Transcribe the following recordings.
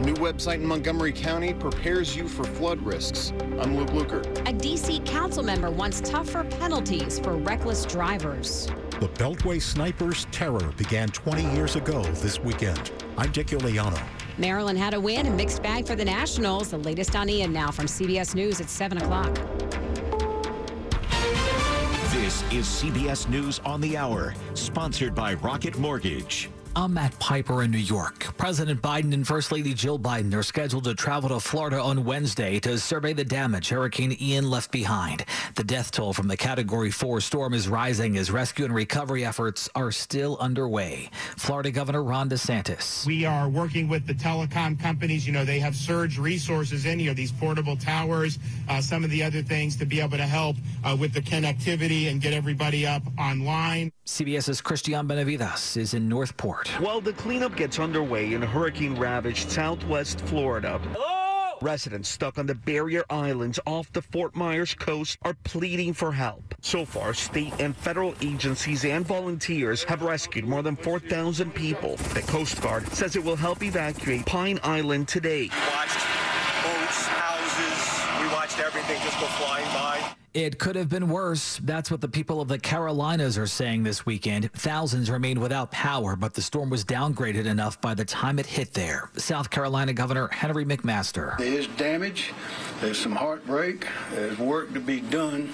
A new website in Montgomery County prepares you for flood risks. I'm Luke Lukert. A D.C. council member wants tougher penalties for reckless drivers. The Beltway Snipers' terror began 20 years ago this weekend. I'm Dick Uliano. Maryland had a win, a mixed bag for the Nationals. The latest on Ian now from CBS News at 7 o'clock. This is CBS News on the Hour, sponsored by Rocket Mortgage. I'm Matt Piper in New York. President Biden and First Lady Jill Biden are scheduled to travel to Florida on Wednesday to survey the damage Hurricane Ian left behind. The death toll from the Category 4 storm is rising as rescue and recovery efforts are still underway. Florida Governor Ron DeSantis. We are working with the telecom companies. You know, they have surge resources in here, these portable towers, uh, some of the other things to be able to help uh, with the connectivity and get everybody up online. CBS's Christian Benavides is in Northport. While the cleanup gets underway in hurricane ravaged southwest Florida. Hello? Residents stuck on the barrier islands off the Fort Myers coast are pleading for help. So far, state and federal agencies and volunteers have rescued more than 4,000 people. The Coast Guard says it will help evacuate Pine Island today. We watched boats, houses, we watched everything just go flying by. It could have been worse. That's what the people of the Carolinas are saying this weekend. Thousands remained without power, but the storm was downgraded enough by the time it hit there. South Carolina Governor Henry McMaster. There is damage. There's some heartbreak. There's work to be done.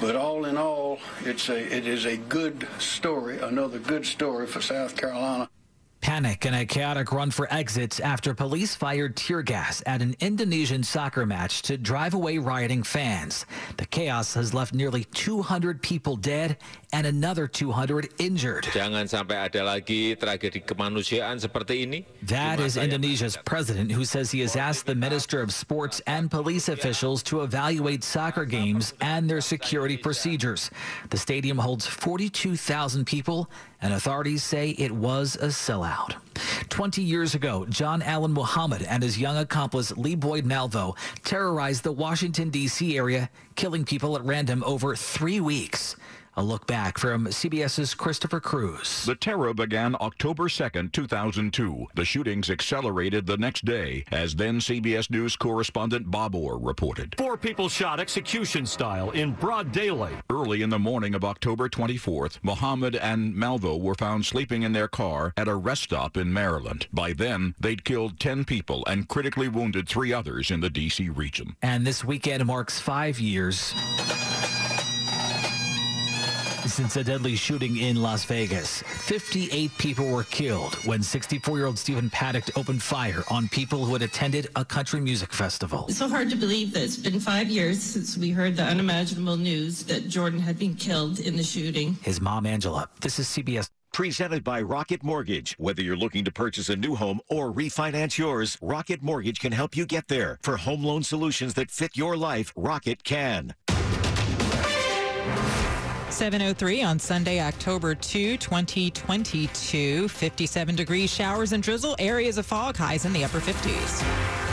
But all in all, it's a, it is a good story, another good story for South Carolina. Panic and a chaotic run for exits after police fired tear gas at an Indonesian soccer match to drive away rioting fans. The chaos has left nearly 200 people dead and another 200 injured. Jangan sampai ada lagi tragedi kemanusiaan seperti ini. That is Indonesia's president who says he has asked the Minister of Sports and police officials to evaluate soccer games and their security procedures. The stadium holds 42,000 people and authorities say it was a sellout. 20 years ago, John Allen Muhammad and his young accomplice Lee Boyd Malvo terrorized the Washington, D.C. area, killing people at random over three weeks. A look back from CBS's Christopher Cruz. The terror began October 2nd, 2002. The shootings accelerated the next day, as then CBS News correspondent Bob Orr reported. Four people shot execution style in broad daylight. Early in the morning of October 24th, Muhammad and Malvo were found sleeping in their car at a rest stop in Maryland. By then, they'd killed 10 people and critically wounded three others in the D.C. region. And this weekend marks five years since a deadly shooting in Las Vegas. 58 people were killed when 64-year-old Stephen Paddock opened fire on people who had attended a country music festival. It's so hard to believe that it's been five years since we heard the unimaginable news that Jordan had been killed in the shooting. His mom, Angela. This is CBS. Presented by Rocket Mortgage. Whether you're looking to purchase a new home or refinance yours, Rocket Mortgage can help you get there. For home loan solutions that fit your life, Rocket can. 703 on Sunday, October 2, 2022. 57 degrees, showers and drizzle, areas of fog, highs in the upper 50s.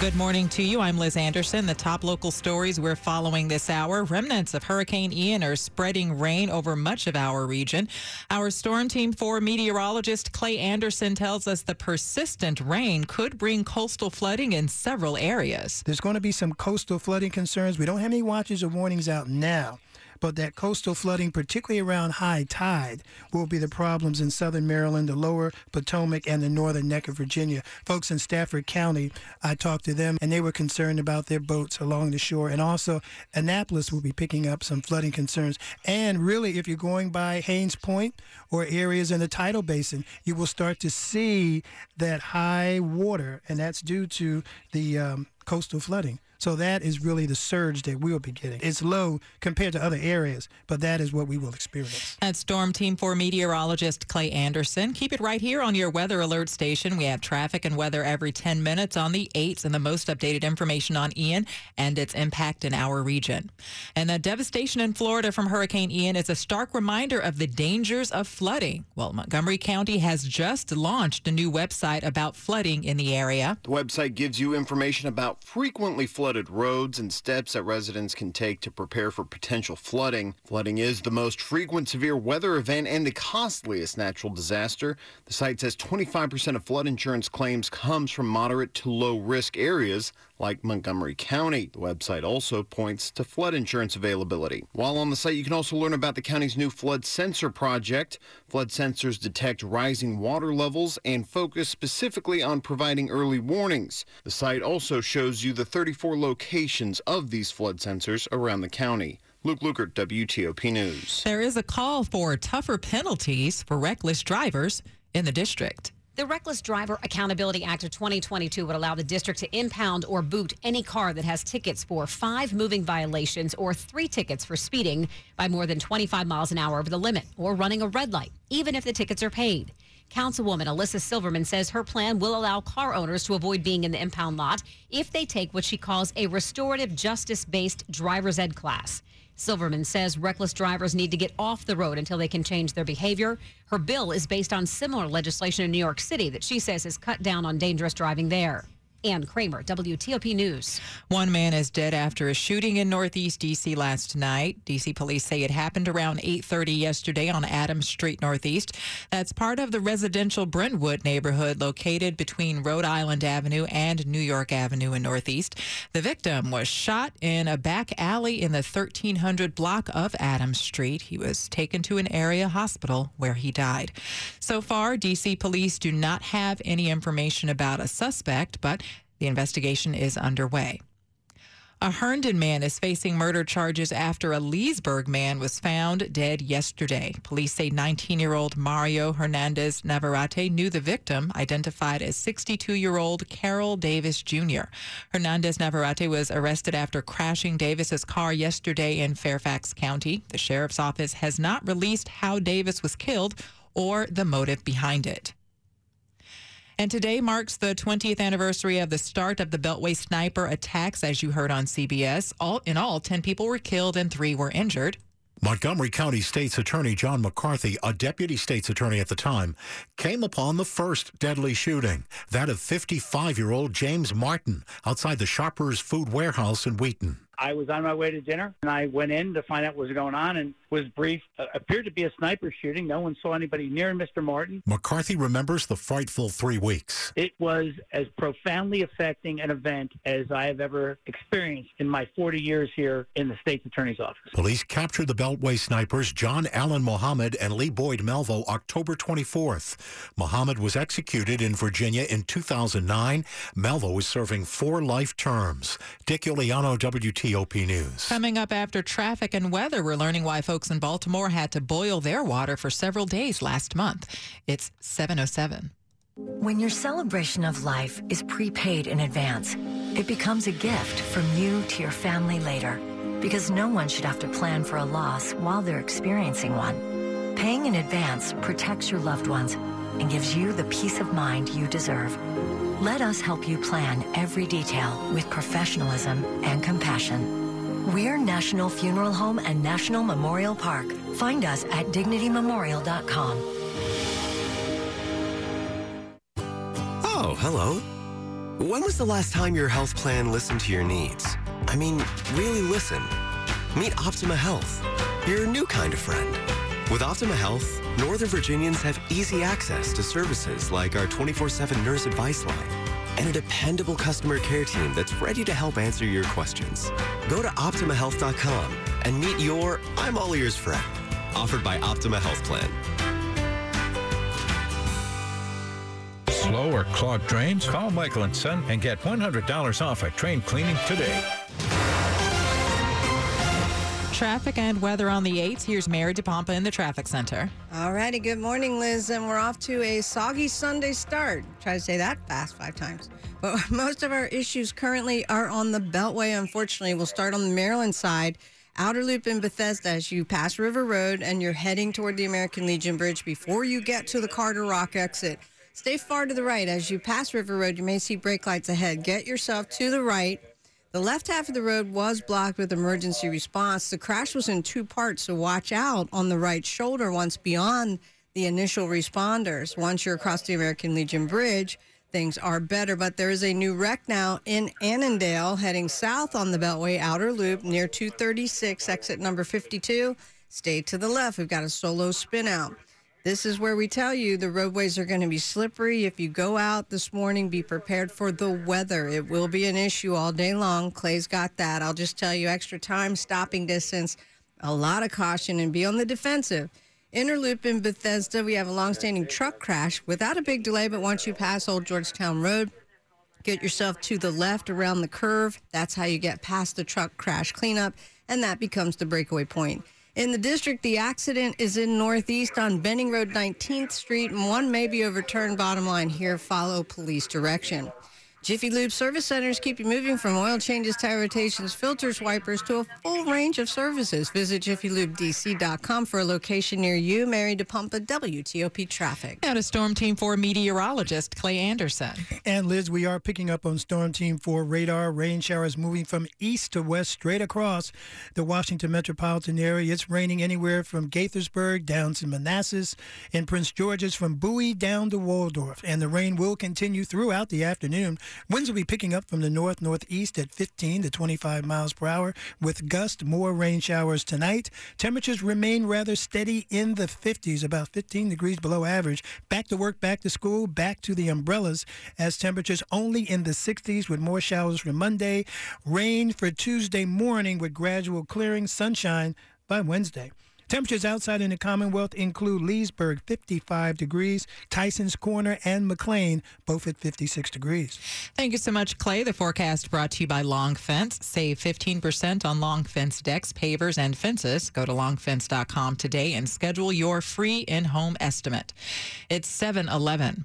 Good morning to you. I'm Liz Anderson. The top local stories we're following this hour. Remnants of Hurricane Ian are spreading rain over much of our region. Our Storm Team 4 meteorologist Clay Anderson tells us the persistent rain could bring coastal flooding in several areas. There's going to be some coastal flooding concerns. We don't have any watches or warnings out now but that coastal flooding, particularly around high tide, will be the problems in southern Maryland, the lower Potomac, and the northern neck of Virginia. Folks in Stafford County, I talked to them, and they were concerned about their boats along the shore. And also, Annapolis will be picking up some flooding concerns. And really, if you're going by Hains Point or areas in the tidal basin, you will start to see that high water, and that's due to the um, coastal flooding. So that is really the surge that we'll be getting. It's low compared to other areas, but that is what we will experience. At Storm Team 4 meteorologist Clay Anderson. Keep it right here on your weather alert station. We have traffic and weather every 10 minutes on the 8s and the most updated information on Ian and its impact in our region. And the devastation in Florida from Hurricane Ian is a stark reminder of the dangers of flooding. Well, Montgomery County has just launched a new website about flooding in the area. The website gives you information about frequently flooded roads and steps that residents can take to prepare for potential flooding. Flooding is the most frequent severe weather event and the costliest natural disaster. The site says 25% of flood insurance claims comes from moderate to low risk areas like Montgomery County. The website also points to flood insurance availability. While on the site, you can also learn about the county's new flood sensor project. Flood sensors detect rising water levels and focus specifically on providing early warnings. The site also shows you the 34 locations of these flood sensors around the county. Luke Lukert, WTOP News. There is a call for tougher penalties for reckless drivers in the district. The Reckless Driver Accountability Act of 2022 would allow the district to impound or boot any car that has tickets for five moving violations or three tickets for speeding by more than 25 miles an hour over the limit or running a red light, even if the tickets are paid. Councilwoman Elissa Silverman says her plan will allow car owners to avoid being in the impound lot if they take what she calls a restorative justice based driver's ed class. Silverman says reckless drivers need to get off the road until they can change their behavior. Her bill is based on similar legislation in New York City that she says has cut down on dangerous driving there. Ann Kramer, WTOP News. One man is dead after a shooting in Northeast D.C. last night. D.C. police say it happened around 8:30 yesterday on Adams Street Northeast. That's part of the residential Brentwood neighborhood located between Rhode Island Avenue and New York Avenue in Northeast. The victim was shot in a back alley in the 1300 block of Adams Street. He was taken to an area hospital where he died. So far, D.C. police do not have any information about a suspect, but the investigation is underway. A Herndon man is facing murder charges after a Leesburg man was found dead yesterday. Police say 19 year old Mario Hernandez Navarrete knew the victim, identified as 62 year old Carol Davis Jr. Hernandez Navarrete was arrested after crashing Davis's car yesterday in Fairfax County. The sheriff's office has not released how Davis was killed or the motive behind it. And today marks the 20th anniversary of the start of the Beltway sniper attacks, as you heard on CBS. All in all, 10 people were killed and three were injured. Montgomery County State's Attorney John McCarthy, a deputy state's attorney at the time, came upon the first deadly shooting, that of 55 year old James Martin, outside the Shoppers Food Warehouse in Wheaton. I was on my way to dinner and I went in to find out what was going on and was briefed. Uh, appeared to be a sniper shooting. No one saw anybody near Mr. Martin. McCarthy remembers the frightful three weeks. It was as profoundly affecting an event as I have ever experienced in my 40 years here in the state's attorney's office. Police captured the Beltway snipers John Allen Muhammad and Lee Boyd Malvo October 24th. Muhammad was executed in Virginia in 2009. Malvo is serving four life terms. Dick Uliano, WTOP News. Coming up after traffic and weather, we're learning why folks in Baltimore had to boil their water for several days last month. It's 707. When your celebration of life is prepaid in advance, it becomes a gift from you to your family later. Because no one should have to plan for a loss while they're experiencing one. Paying in advance protects your loved ones and gives you the peace of mind you deserve. Let us help you plan every detail with professionalism and compassion. We're National Funeral Home and National Memorial Park. Find us at dignitymemorial.com. Oh, hello. When was the last time your health plan listened to your needs? I mean, really listen. Meet Optima Health, your new kind of friend. With Optima Health, Northern Virginians have easy access to services like our 24 7 nurse advice line and a dependable customer care team that's ready to help answer your questions. Go to OptimaHealth.com and meet your I'm all ears friend, offered by Optima Health Plan. Slow or clogged drains? Call Michael and Son and get $100 off a train cleaning today. Traffic and weather on the 8th. Here's Mary DePompa in the traffic center. All righty, good morning, Liz. And we're off to a soggy Sunday start. Try to say that fast five times. But most of our issues currently are on the Beltway, unfortunately. We'll start on the Maryland side. Outer Loop in Bethesda as you pass River Road and you're heading toward the American Legion Bridge before you get to the Carderock exit. Stay far to the right. As you pass River Road, you may see brake lights ahead. Get yourself to the right. The left half of the road was blocked with emergency response. The crash was in two parts, so watch out on the right shoulder once beyond the initial responders. Once you're across the American Legion Bridge, things are better. But there is a new wreck now in Annandale heading south on the Beltway outer loop near 236, exit number 52. Stay to the left. We've got a solo spin out. This is where we tell you the roadways are going to be slippery. If you go out this morning, be prepared for the weather. It will be an issue all day long. Clay's got that. I'll just tell you extra time, stopping distance, a lot of caution, and be on the defensive. Interloop in Bethesda, we have a long-standing truck crash without a big delay, but once you pass Old Georgetown Road, get yourself to the left around the curve. That's how you get past the truck crash cleanup, and that becomes the breakaway point. In the district, the accident is in Northeast on Benning Road, 19th Street, and one may be overturned. Bottom line here, follow police direction. Jiffy Lube service centers keep you moving from oil changes, tire rotations, filters, wipers to a full range of services. Visit jiffylubedc.com for a location near you. Mary DePompa, WTOP Traffic. Now to Storm Team 4 meteorologist Clay Anderson. And Liz, we are picking up on Storm Team 4 radar. Rain showers moving from east to west straight across the Washington metropolitan area. It's raining anywhere from Gaithersburg down to Manassas and Prince George's from Bowie down to Waldorf. And the rain will continue throughout the afternoon. Winds will be picking up from the north northeast at 15 to 25 miles per hour with gust more rain showers tonight. Temperatures remain rather steady in the 50s, about 15 degrees below average. Back to work, back to school, back to the umbrellas as temperatures only in the 60s with more showers for Monday. Rain for Tuesday morning with gradual clearing, sunshine by Wednesday. Temperatures outside in the Commonwealth include Leesburg, 55 degrees, Tyson's Corner, and McLean, both at 56 degrees. Thank you so much, Clay. The forecast brought to you by Long Fence. Save 15% on Long Fence decks, pavers, and fences. Go to longfence.com today and schedule your free in home estimate. It's 7 11.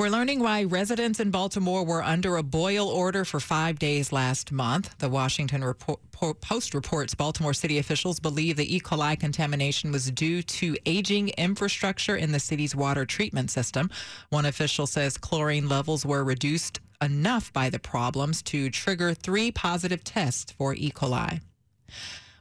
We're learning why residents in Baltimore were under a boil order for five days last month. The Washington report, Post reports Baltimore city officials believe the E. coli contamination was due to aging infrastructure in the city's water treatment system. One official says chlorine levels were reduced enough by the problems to trigger three positive tests for E. coli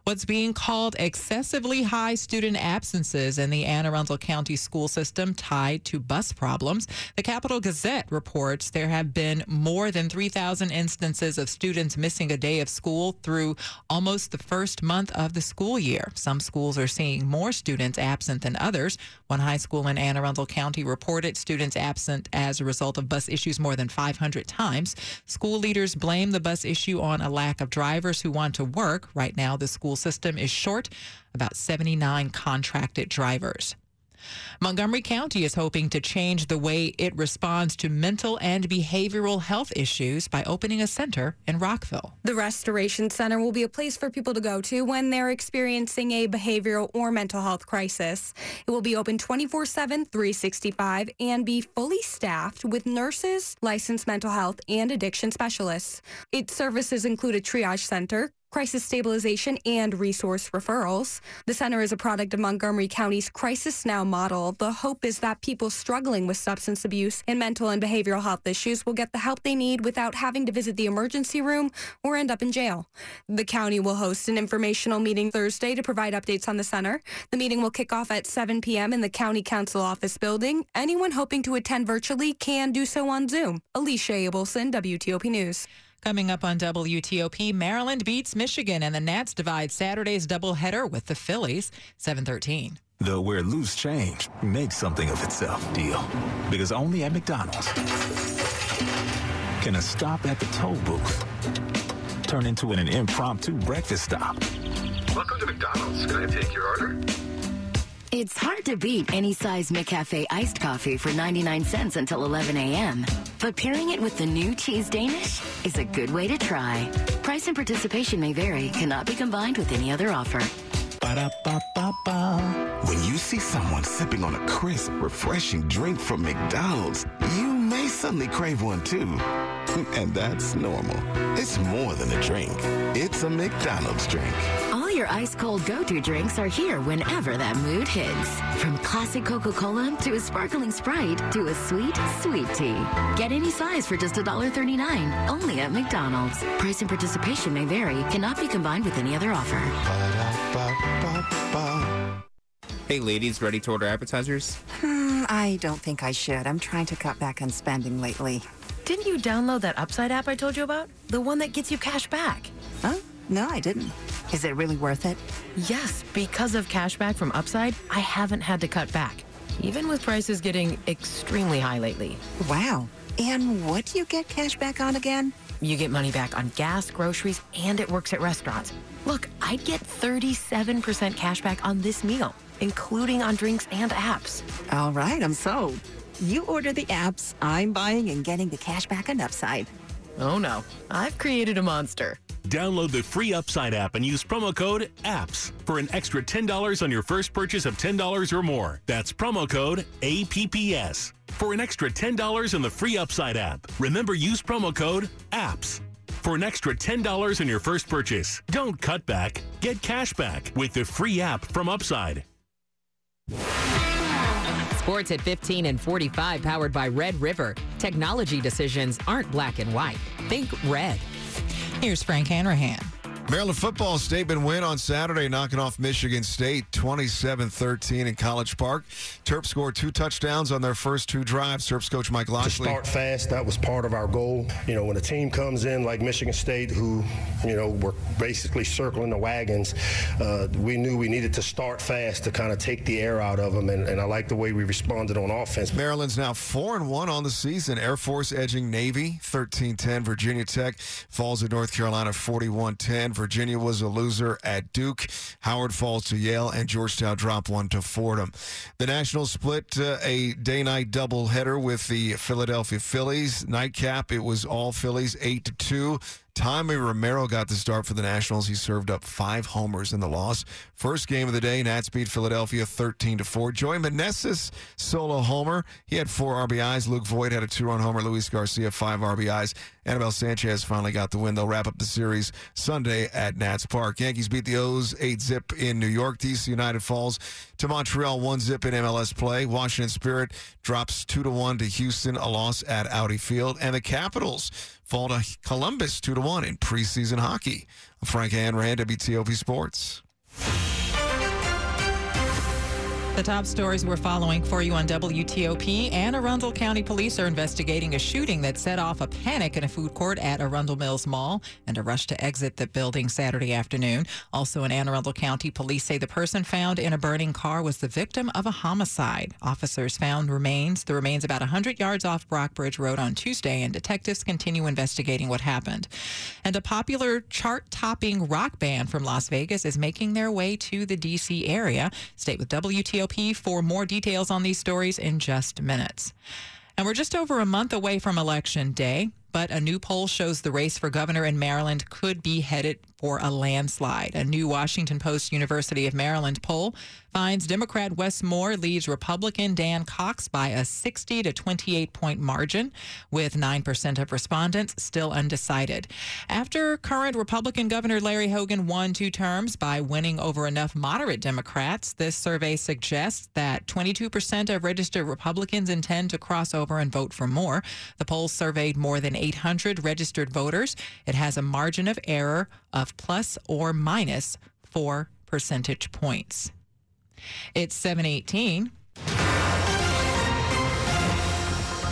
what's being called excessively high student absences in the Anne Arundel County school system tied to bus problems. The Capital Gazette reports there have been more than 3,000 instances of students missing a day of school through almost the first month of the school year. Some schools are seeing more students absent than others. One high school in Anne Arundel County reported students absent as a result of bus issues more than 500 times. School leaders blame the bus issue on a lack of drivers who want to work. Right now, the school system is short about 79 contracted drivers. Montgomery County is hoping to change the way it responds to mental and behavioral health issues by opening a center in Rockville. The Restoration Center will be a place for people to go to when they're experiencing a behavioral or mental health crisis. It will be open 24 7, 365, and be fully staffed with nurses, licensed mental health, and addiction specialists. Its services include a triage center, crisis stabilization, and resource referrals. The center is a product of Montgomery County's Crisis Now model. The hope is that people struggling with substance abuse and mental and behavioral health issues will get the help they need without having to visit the emergency room or end up in jail. The county will host an informational meeting Thursday to provide updates on the center. The meeting will kick off at 7 p.m. in the County Council office building. Anyone hoping to attend virtually can do so on Zoom. Alicia Abelson, WTOP News. Coming up on WTOP, Maryland beats Michigan and the Nats divide Saturday's doubleheader with the Phillies, 713. The where loose change makes something of itself deal. Because only at McDonald's can a stop at the toll booth turn into an impromptu breakfast stop. Welcome to McDonald's. Can I take your order? It's hard to beat any size McCafe iced coffee for 99 cents until 11 a.m. But pairing it with the new cheese Danish is a good way to try. Price and participation may vary, cannot be combined with any other offer. Ba-da-ba-ba-ba. When you see someone sipping on a crisp, refreshing drink from McDonald's, you may suddenly crave one too. And that's normal. It's more than a drink. It's a McDonald's drink. All your ice cold go to drinks are here whenever that mood hits. From classic Coca Cola to a sparkling Sprite to a sweet, sweet tea. Get any size for just $1.39 only at McDonald's. Price and participation may vary, cannot be combined with any other offer. Hey, ladies, ready to order appetizers? Hmm, I don't think I should. I'm trying to cut back on spending lately. Didn't you download that Upside app I told you about? The one that gets you cash back. Huh? No, I didn't. Is it really worth it? Yes, because of cashback from Upside, I haven't had to cut back, even with prices getting extremely high lately. Wow. And what do you get cashback on again? You get money back on gas, groceries, and it works at restaurants. Look, I'd get 37% cashback on this meal, including on drinks and apps. All right, I'm sold. You order the apps, I'm buying and getting the cashback on Upside. Oh no, I've created a monster. Download the free Upside app and use promo code APPS for an extra $10 on your first purchase of $10 or more. That's promo code APPS for an extra $10 on the free Upside app. Remember, use promo code APPS for an extra $10 on your first purchase. Don't cut back, get cash back with the free app from Upside. Sports at 15 and 45, powered by Red River. Technology decisions aren't black and white. Think red. Here's Frank Hanrahan. Maryland football statement win on Saturday, knocking off Michigan State 27 13 in College Park. Terps scored two touchdowns on their first two drives. Terps coach Mike To start fast, that was part of our goal. You know, when a team comes in like Michigan State, who, you know, were basically circling the wagons, uh, we knew we needed to start fast to kind of take the air out of them. And, and I like the way we responded on offense. Maryland's now 4 and 1 on the season. Air Force edging Navy 13 10. Virginia Tech falls to North Carolina 41 10. Virginia was a loser at Duke. Howard falls to Yale, and Georgetown dropped one to Fordham. The Nationals split uh, a day night doubleheader with the Philadelphia Phillies. Nightcap, it was all Phillies 8 to 2. Tommy Romero got the start for the Nationals. He served up five homers in the loss. First game of the day, Nats beat Philadelphia 13 to 4. Joey Meneses solo homer. He had four RBIs. Luke Voit had a two-run homer. Luis Garcia five RBIs. Anibal Sanchez finally got the win. They'll wrap up the series Sunday at Nats Park. Yankees beat the O's 8 zip in New York. DC United falls to Montreal 1 zip in MLS play. Washington Spirit drops 2 to 1 to Houston, a loss at Audi Field. And the Capitals fall to Columbus 2 to 1 in preseason hockey. Frank Hanrahan, WTOP Sports. The top stories we're following for you on WTOP. Anne Arundel County Police are investigating a shooting that set off a panic in a food court at Arundel Mills Mall and a rush to exit the building Saturday afternoon. Also in Anne Arundel County, police say the person found in a burning car was the victim of a homicide. Officers found remains, the remains about 100 yards off Brockbridge Road on Tuesday, and detectives continue investigating what happened. And a popular chart-topping rock band from Las Vegas is making their way to the D.C. area. Stay with WTOP for more details on these stories in just minutes. And we're just over a month away from Election Day, but a new poll shows the race for governor in Maryland could be headed for a landslide. A new Washington Post University of Maryland poll finds Democrat Wes Moore leads Republican Dan Cox by a 60 to 28 point margin, with 9% of respondents still undecided. After current Republican Governor Larry Hogan won two terms by winning over enough moderate Democrats, this survey suggests that 22% of registered Republicans intend to cross over and vote for Moore. The poll surveyed more than 800 registered voters. It has a margin of error of plus or minus four percentage points. It's 718.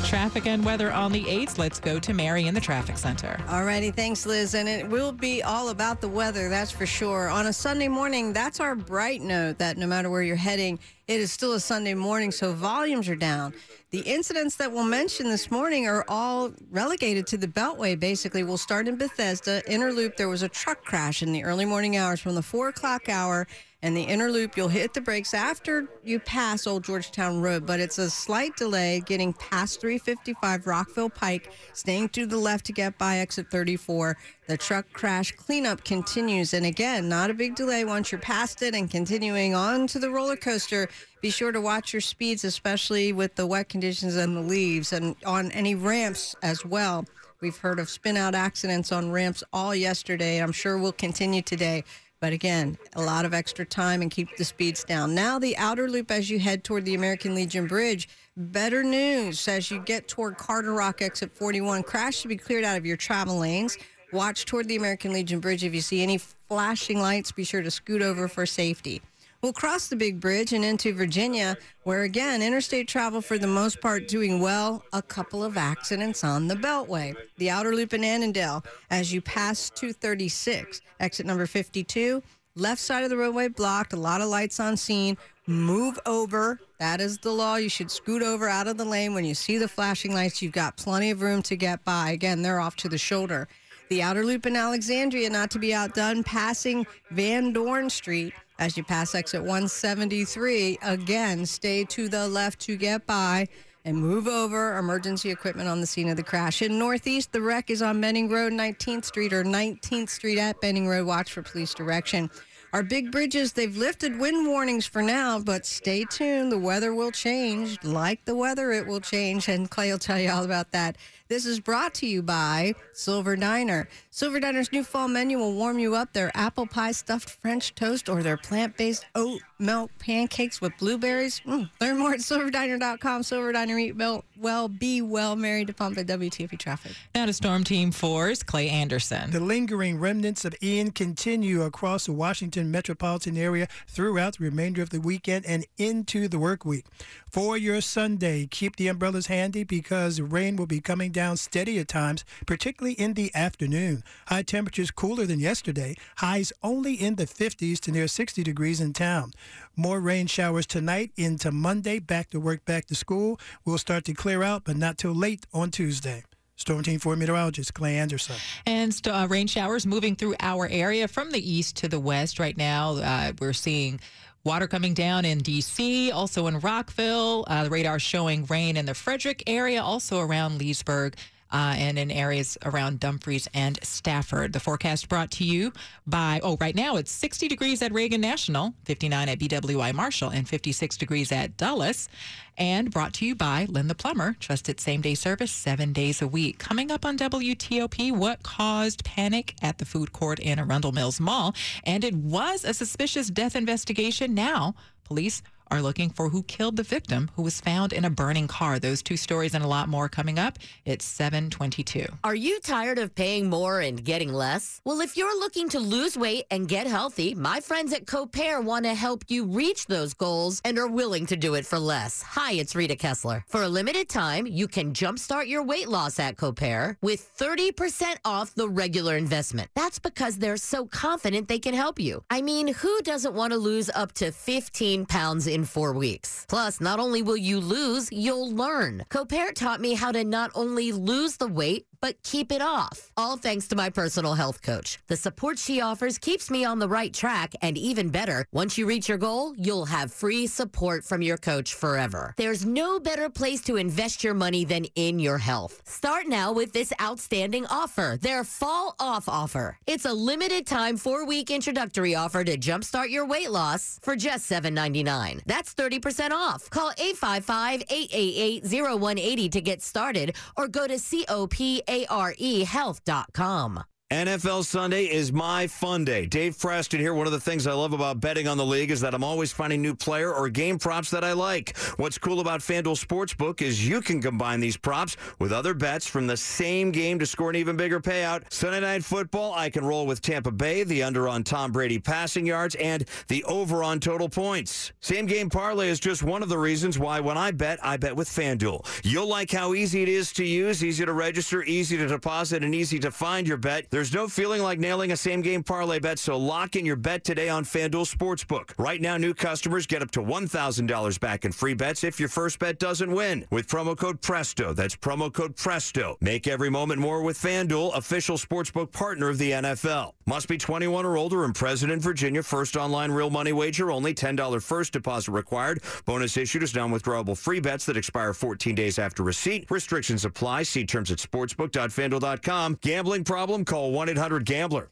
Traffic and weather on the 8th. Let's go to Mary in the traffic center. Alrighty, thanks, Liz. And it will be all about the weather, that's for sure. On a Sunday morning, that's our bright note that no matter where you're heading, it is still a Sunday morning, so volumes are down. The incidents that we'll mention this morning are all relegated to the Beltway, basically. We'll start in Bethesda. Interloop, there was a truck crash in the early morning hours from the 4 o'clock hour And the inner loop, you'll hit the brakes after you pass Old Georgetown Road, but it's a slight delay getting past 355 Rockville Pike, staying to the left to get by exit 34. The truck crash cleanup continues. And again, not a big delay once you're past it and continuing on to the roller coaster. Be sure to watch your speeds, especially with the wet conditions and the leaves, and on any ramps as well. We've heard of spin out accidents on ramps all yesterday. I'm sure we'll continue today. But again, a lot of extra time and keep the speeds down. Now, the outer loop as you head toward the American Legion Bridge. Better news as you get toward Carderock exit 41. Crash should be cleared out of your travel lanes. Watch toward the American Legion Bridge. If you see any flashing lights, be sure to scoot over for safety. We'll cross the big bridge and into Virginia, where again, interstate travel for the most part doing well. A couple of accidents on the Beltway. The outer loop in Annandale, as you pass 236, exit number 52, left side of the roadway blocked, a lot of lights on scene. Move over. That is the law. You should scoot over out of the lane when you see the flashing lights. You've got plenty of room to get by. Again, they're off to the shoulder. The outer loop in Alexandria, not to be outdone, passing Van Dorn Street as you pass exit 173. Again, stay to the left to get by and move over. Emergency equipment on the scene of the crash. In Northeast, the wreck is on Benning Road, 19th Street, or 19th Street at Benning Road. Watch for police direction. Our big bridges, they've lifted wind warnings for now, but stay tuned. The weather will change. Like the weather, it will change. And Clay will tell you all about that. This is brought to you by Silver Diner. Silver Diner's new fall menu will warm you up. Their apple pie stuffed French toast or their plant based oat milk pancakes with blueberries. Mm. Learn more at silverdiner.com. Silver Diner, eat well, well, be well, Mary DePompa WTOP traffic. Now to Storm Team 4's Clay Anderson. The lingering remnants of Ian continue across the Washington metropolitan area throughout the remainder of the weekend and into the work week. For your Sunday, keep the umbrellas handy because rain will be coming down steady at times, particularly in the afternoon. High temperatures cooler than yesterday, highs only in the 50s to near 60 degrees in town. More rain showers tonight into Monday, back to work, back to school. We'll start to clear out, but not till late on Tuesday. Storm Team 4 meteorologist Clay Anderson. And st- uh, rain showers moving through our area from the east to the west. Right now, uh, we're seeing Water coming down in D.C., also in Rockville. Uh, the radar showing rain in the Frederick area, also around Leesburg. Uh, and in areas around Dumfries and Stafford. The forecast brought to you by, oh, right now it's 60 degrees at Reagan National, 59 at BWI Marshall, and 56 degrees at Dulles. And brought to you by Lynn the Plumber, trusted same day service seven days a week. Coming up on WTOP, what caused panic at the food court in Arundel Mills Mall? And it was a suspicious death investigation. Now, police are looking for who killed the victim who was found in a burning car. Those two stories and a lot more coming up. It's 722. Are you tired of paying more and getting less? Well, if you're looking to lose weight and get healthy, my friends at Copair want to help you reach those goals and are willing to do it for less. Hi, it's Rita Kessler. For a limited time, you can jumpstart your weight loss at Copair with 30% off the regular investment. That's because they're so confident they can help you. I mean, who doesn't want to lose up to 15 pounds in in four weeks. Plus, not only will you lose, you'll learn. Copair taught me how to not only lose the weight, but keep it off. All thanks to my personal health coach. The support she offers keeps me on the right track, and even better, once you reach your goal, you'll have free support from your coach forever. There's no better place to invest your money than in your health. Start now with this outstanding offer, their fall off offer. It's a limited time four week introductory offer to jumpstart your weight loss for just $7.99. That's 30% off. Call 855 888 0180 to get started or go to COP arehealth.com. NFL Sunday is my fun day. Dave Preston here. One of the things I love about betting on the league is that I'm always finding new player or game props that I like. What's cool about FanDuel Sportsbook is you can combine these props with other bets from the same game to score an even bigger payout. Sunday night football, I can roll with Tampa Bay, the under on Tom Brady passing yards, and the over on total points. Same game parlay is just one of the reasons why when I bet, I bet with FanDuel. You'll like how easy it is to use, easy to register, easy to deposit, and easy to find your bet. There's no feeling like nailing a same game parlay bet, so lock in your bet today on FanDuel Sportsbook. Right now, new customers get up to $1,000 back in free bets if your first bet doesn't win. With promo code PRESTO, that's promo code PRESTO. Make every moment more with FanDuel, official sportsbook partner of the NFL. Must be 21 or older and present in Virginia. First online real money wager only. $10 first deposit required. Bonus issued is non-withdrawable free bets that expire 14 days after receipt. Restrictions apply. See terms at sportsbook.fanduel.com. Gambling problem? Call 1-800-GAMBLER.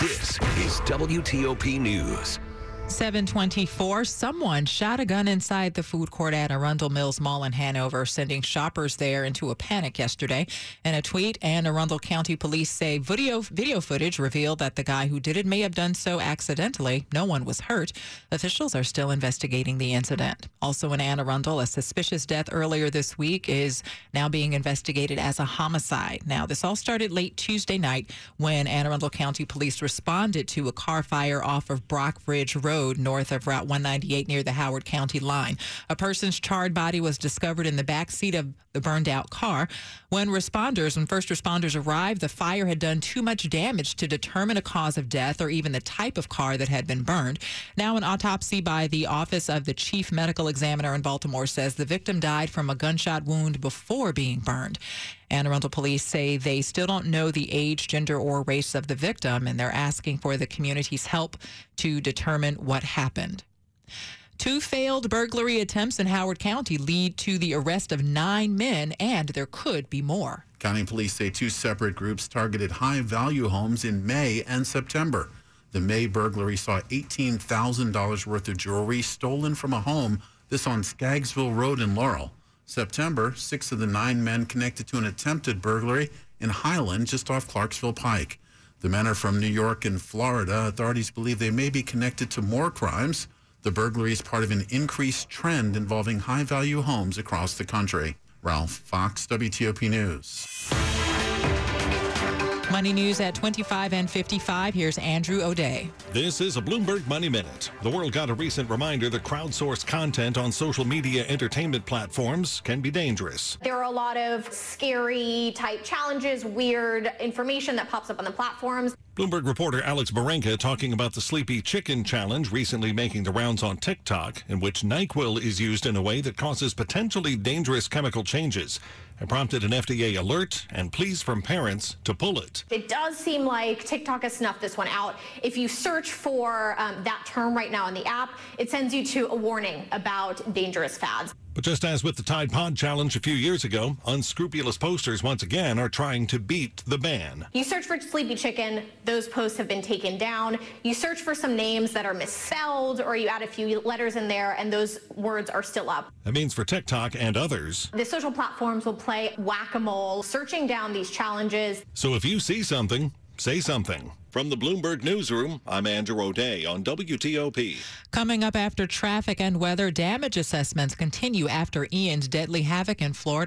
This is WTOP News. 724. Someone shot a gun inside the food court at Arundel Mills Mall in Hanover, sending shoppers there into a panic yesterday. In a tweet, Anne Arundel County Police say video video footage revealed that the guy who did it may have done so accidentally. No one was hurt. Officials are still investigating the incident. Also in Anne Arundel, a suspicious death earlier this week is now being investigated as a homicide. Now, this all started late Tuesday night when Anne Arundel County Police responded to a car fire off of Brockbridge Road Road north of Route 198 near the Howard County line. A person's charred body was discovered in the back seat of the burned out car. When responders, when first responders arrived, the fire had done too much damage to determine a cause of death or even the type of car that had been burned. Now, an autopsy by the Office of the Chief Medical Examiner in Baltimore says the victim died from a gunshot wound before being burned. Anne Arundel police say they still don't know the age, gender, or race of the victim, and they're asking for the community's help to determine what happened. Two failed burglary attempts in Howard County lead to the arrest of nine men, and there could be more. County police say two separate groups targeted high value homes in May and September. The May burglary saw $18,000 worth of jewelry stolen from a home, this on Scaggsville Road in Laurel. September, six of the nine men connected to an attempted burglary in Highland, just off Clarksville Pike. The men are from New York and Florida. Authorities believe they may be connected to more crimes. The burglary is part of an increased trend involving high value homes across the country. Ralph Fox, WTOP News. Money news at 25 and 55. Here's Andrew O'Day. This is a Bloomberg Money Minute. The world got a recent reminder that crowdsourced content on social media entertainment platforms can be dangerous. There are a lot of scary type challenges, weird information that pops up on the platforms. Bloomberg reporter Alex Barinka talking about the Sleepy Chicken Challenge recently making the rounds on TikTok, in which NyQuil is used in a way that causes potentially dangerous chemical changes. It prompted an FDA alert and pleas from parents to pull it. It does seem like TikTok has snuffed this one out. If you search for um, that term right now in the app, it sends you to a warning about dangerous fads. But just as with the Tide Pod Challenge a few years ago, unscrupulous posters once again are trying to beat the ban. You search for Sleepy Chicken, those posts have been taken down. You search for some names that are misspelled, or you add a few letters in there, and those words are still up. That means for TikTok and others. The social platforms will play whack a mole, searching down these challenges. So if you see something, say something. From the Bloomberg Newsroom, I'm Andrew O'Day on WTOP. Coming up after traffic and weather, damage assessments continue after Ian's deadly havoc in Florida.